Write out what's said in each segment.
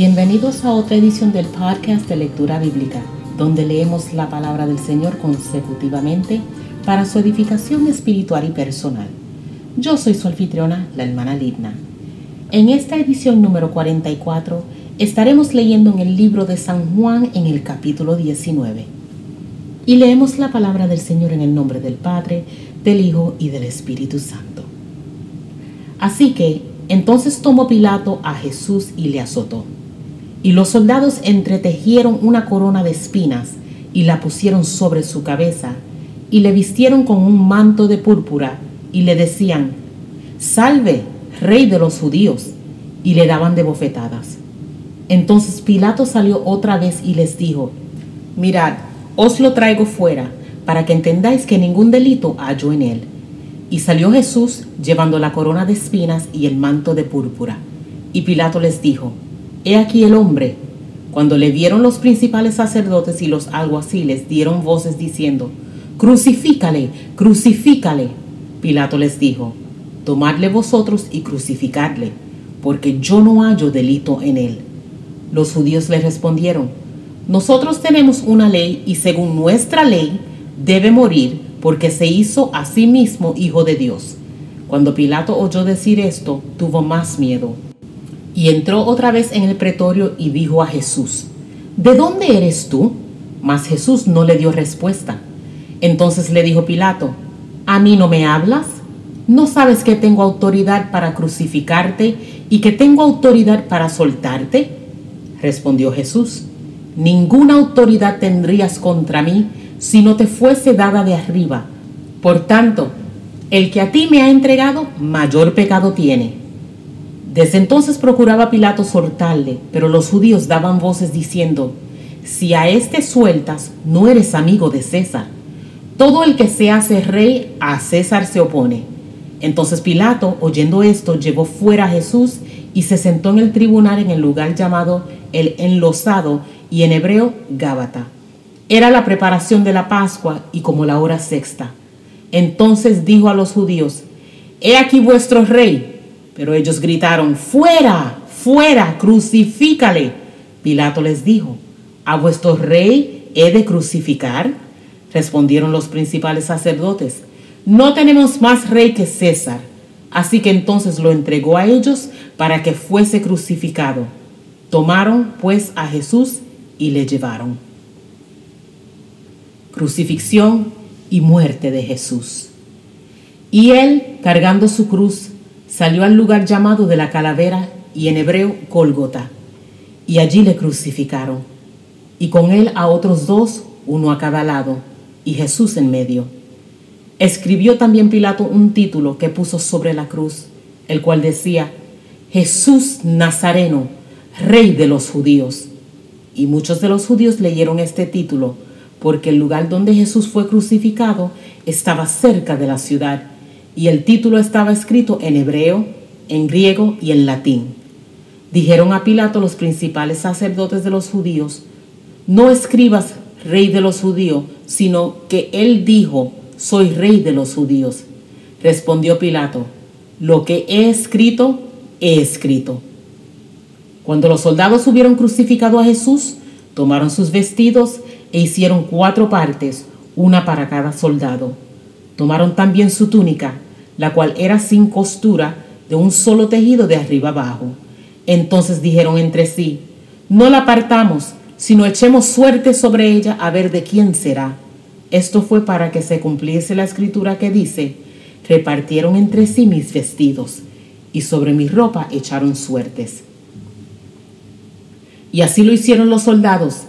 Bienvenidos a otra edición del podcast de lectura bíblica, donde leemos la palabra del Señor consecutivamente para su edificación espiritual y personal. Yo soy su anfitriona, la hermana Lidna. En esta edición número 44 estaremos leyendo en el libro de San Juan en el capítulo 19. Y leemos la palabra del Señor en el nombre del Padre, del Hijo y del Espíritu Santo. Así que entonces tomó Pilato a Jesús y le azotó y los soldados entretejieron una corona de espinas y la pusieron sobre su cabeza y le vistieron con un manto de púrpura y le decían, Salve, rey de los judíos, y le daban de bofetadas. Entonces Pilato salió otra vez y les dijo, Mirad, os lo traigo fuera, para que entendáis que ningún delito hallo en él. Y salió Jesús llevando la corona de espinas y el manto de púrpura. Y Pilato les dijo, He aquí el hombre. Cuando le vieron los principales sacerdotes y los alguaciles dieron voces diciendo, Crucifícale, crucifícale. Pilato les dijo, Tomadle vosotros y crucificadle, porque yo no hallo delito en él. Los judíos le respondieron, Nosotros tenemos una ley y según nuestra ley debe morir porque se hizo a sí mismo hijo de Dios. Cuando Pilato oyó decir esto, tuvo más miedo y entró otra vez en el pretorio y dijo a Jesús, ¿De dónde eres tú? Mas Jesús no le dio respuesta. Entonces le dijo Pilato, ¿A mí no me hablas? ¿No sabes que tengo autoridad para crucificarte y que tengo autoridad para soltarte? Respondió Jesús, Ninguna autoridad tendrías contra mí si no te fuese dada de arriba. Por tanto, el que a ti me ha entregado, mayor pecado tiene. Desde entonces procuraba Pilato soltarle, pero los judíos daban voces diciendo, si a éste sueltas, no eres amigo de César. Todo el que se hace rey, a César se opone. Entonces Pilato, oyendo esto, llevó fuera a Jesús y se sentó en el tribunal en el lugar llamado el enlosado y en hebreo Gábata. Era la preparación de la Pascua y como la hora sexta. Entonces dijo a los judíos, He aquí vuestro rey. Pero ellos gritaron, fuera, fuera, crucifícale. Pilato les dijo, ¿a vuestro rey he de crucificar? Respondieron los principales sacerdotes, no tenemos más rey que César. Así que entonces lo entregó a ellos para que fuese crucificado. Tomaron pues a Jesús y le llevaron. Crucifixión y muerte de Jesús. Y él, cargando su cruz, salió al lugar llamado de la calavera y en hebreo Gólgota, y allí le crucificaron, y con él a otros dos, uno a cada lado, y Jesús en medio. Escribió también Pilato un título que puso sobre la cruz, el cual decía, Jesús Nazareno, Rey de los judíos. Y muchos de los judíos leyeron este título, porque el lugar donde Jesús fue crucificado estaba cerca de la ciudad y el título estaba escrito en hebreo, en griego y en latín. Dijeron a Pilato los principales sacerdotes de los judíos, no escribas rey de los judíos, sino que él dijo, soy rey de los judíos. Respondió Pilato, lo que he escrito, he escrito. Cuando los soldados hubieron crucificado a Jesús, tomaron sus vestidos e hicieron cuatro partes, una para cada soldado Tomaron también su túnica, la cual era sin costura, de un solo tejido de arriba abajo. Entonces dijeron entre sí, no la apartamos, sino echemos suerte sobre ella a ver de quién será. Esto fue para que se cumpliese la escritura que dice, repartieron entre sí mis vestidos, y sobre mi ropa echaron suertes. Y así lo hicieron los soldados.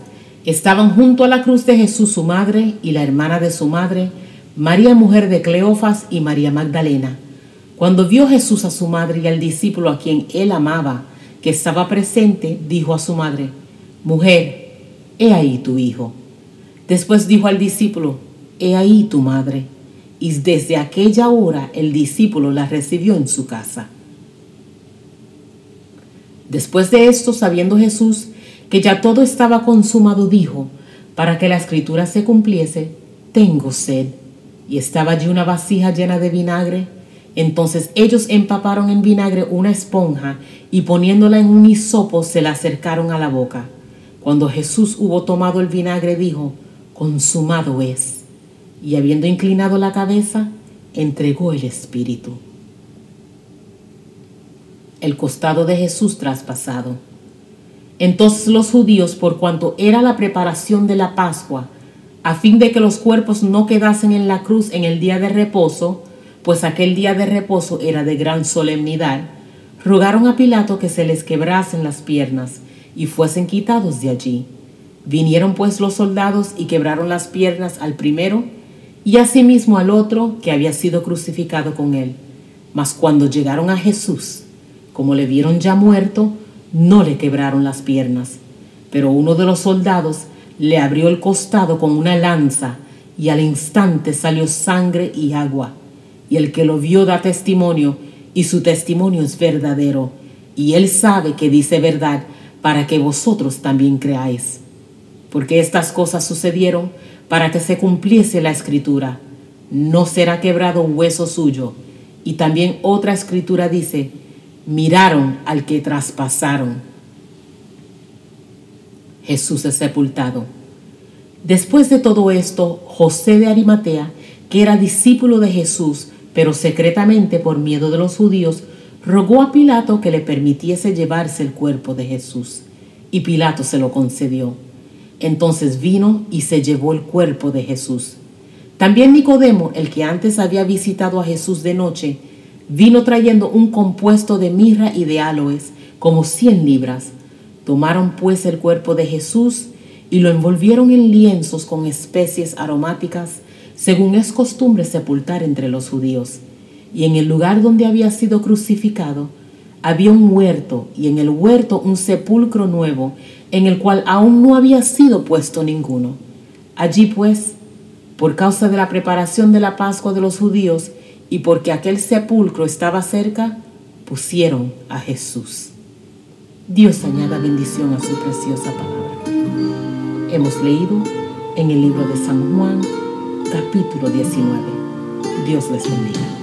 Estaban junto a la cruz de Jesús su madre y la hermana de su madre, María mujer de Cleofas y María Magdalena. Cuando vio Jesús a su madre y al discípulo a quien él amaba, que estaba presente, dijo a su madre, Mujer, he ahí tu hijo. Después dijo al discípulo, He ahí tu madre. Y desde aquella hora el discípulo la recibió en su casa. Después de esto, sabiendo Jesús que ya todo estaba consumado, dijo, para que la escritura se cumpliese, tengo sed y estaba allí una vasija llena de vinagre, Entonces ellos empaparon en vinagre una esponja y poniéndola en un hisopo se la acercaron a la boca. Cuando Jesús hubo tomado el vinagre dijo, consumado es. Y habiendo inclinado la cabeza, entregó el Espíritu. El costado de Jesús traspasado. Entonces los judíos, por cuanto era la preparación de la Pascua, a fin de que los cuerpos no quedasen en la cruz en el día de reposo, pues aquel día de reposo era de gran solemnidad, rogaron a Pilato que se les quebrasen las piernas y fuesen quitados de allí. Vinieron pues los soldados y quebraron las piernas al primero y asimismo al otro que había sido crucificado con él. Mas cuando llegaron a Jesús, como le vieron ya muerto, no le quebraron las piernas. Pero uno de los soldados le abrió el costado con una lanza y al instante salió sangre y agua. Y el que lo vio da testimonio y su testimonio es verdadero. Y él sabe que dice verdad para que vosotros también creáis. Porque estas cosas sucedieron para que se cumpliese la escritura. No será quebrado hueso suyo. Y también otra escritura dice, miraron al que traspasaron Jesús es sepultado. Después de todo esto, José de Arimatea, que era discípulo de Jesús, pero secretamente por miedo de los judíos, rogó a Pilato que le permitiese llevarse el cuerpo de Jesús. Y Pilato se lo concedió. Entonces vino y se llevó el cuerpo de Jesús. También Nicodemo, el que antes había visitado a Jesús de noche, vino trayendo un compuesto de mirra y de aloes, como cien libras Tomaron pues el cuerpo de Jesús y lo envolvieron en lienzos con especies aromáticas, según es costumbre sepultar entre los judíos. Y en el lugar donde había sido crucificado, había un huerto y en el huerto un sepulcro nuevo, en el cual aún no había sido puesto ninguno. Allí pues, por causa de la preparación de la Pascua de los judíos y porque aquel sepulcro estaba cerca, pusieron a Jesús. Dios añada bendición a su preciosa palabra. Hemos leído en el libro de San Juan, capítulo 19. Dios les bendiga.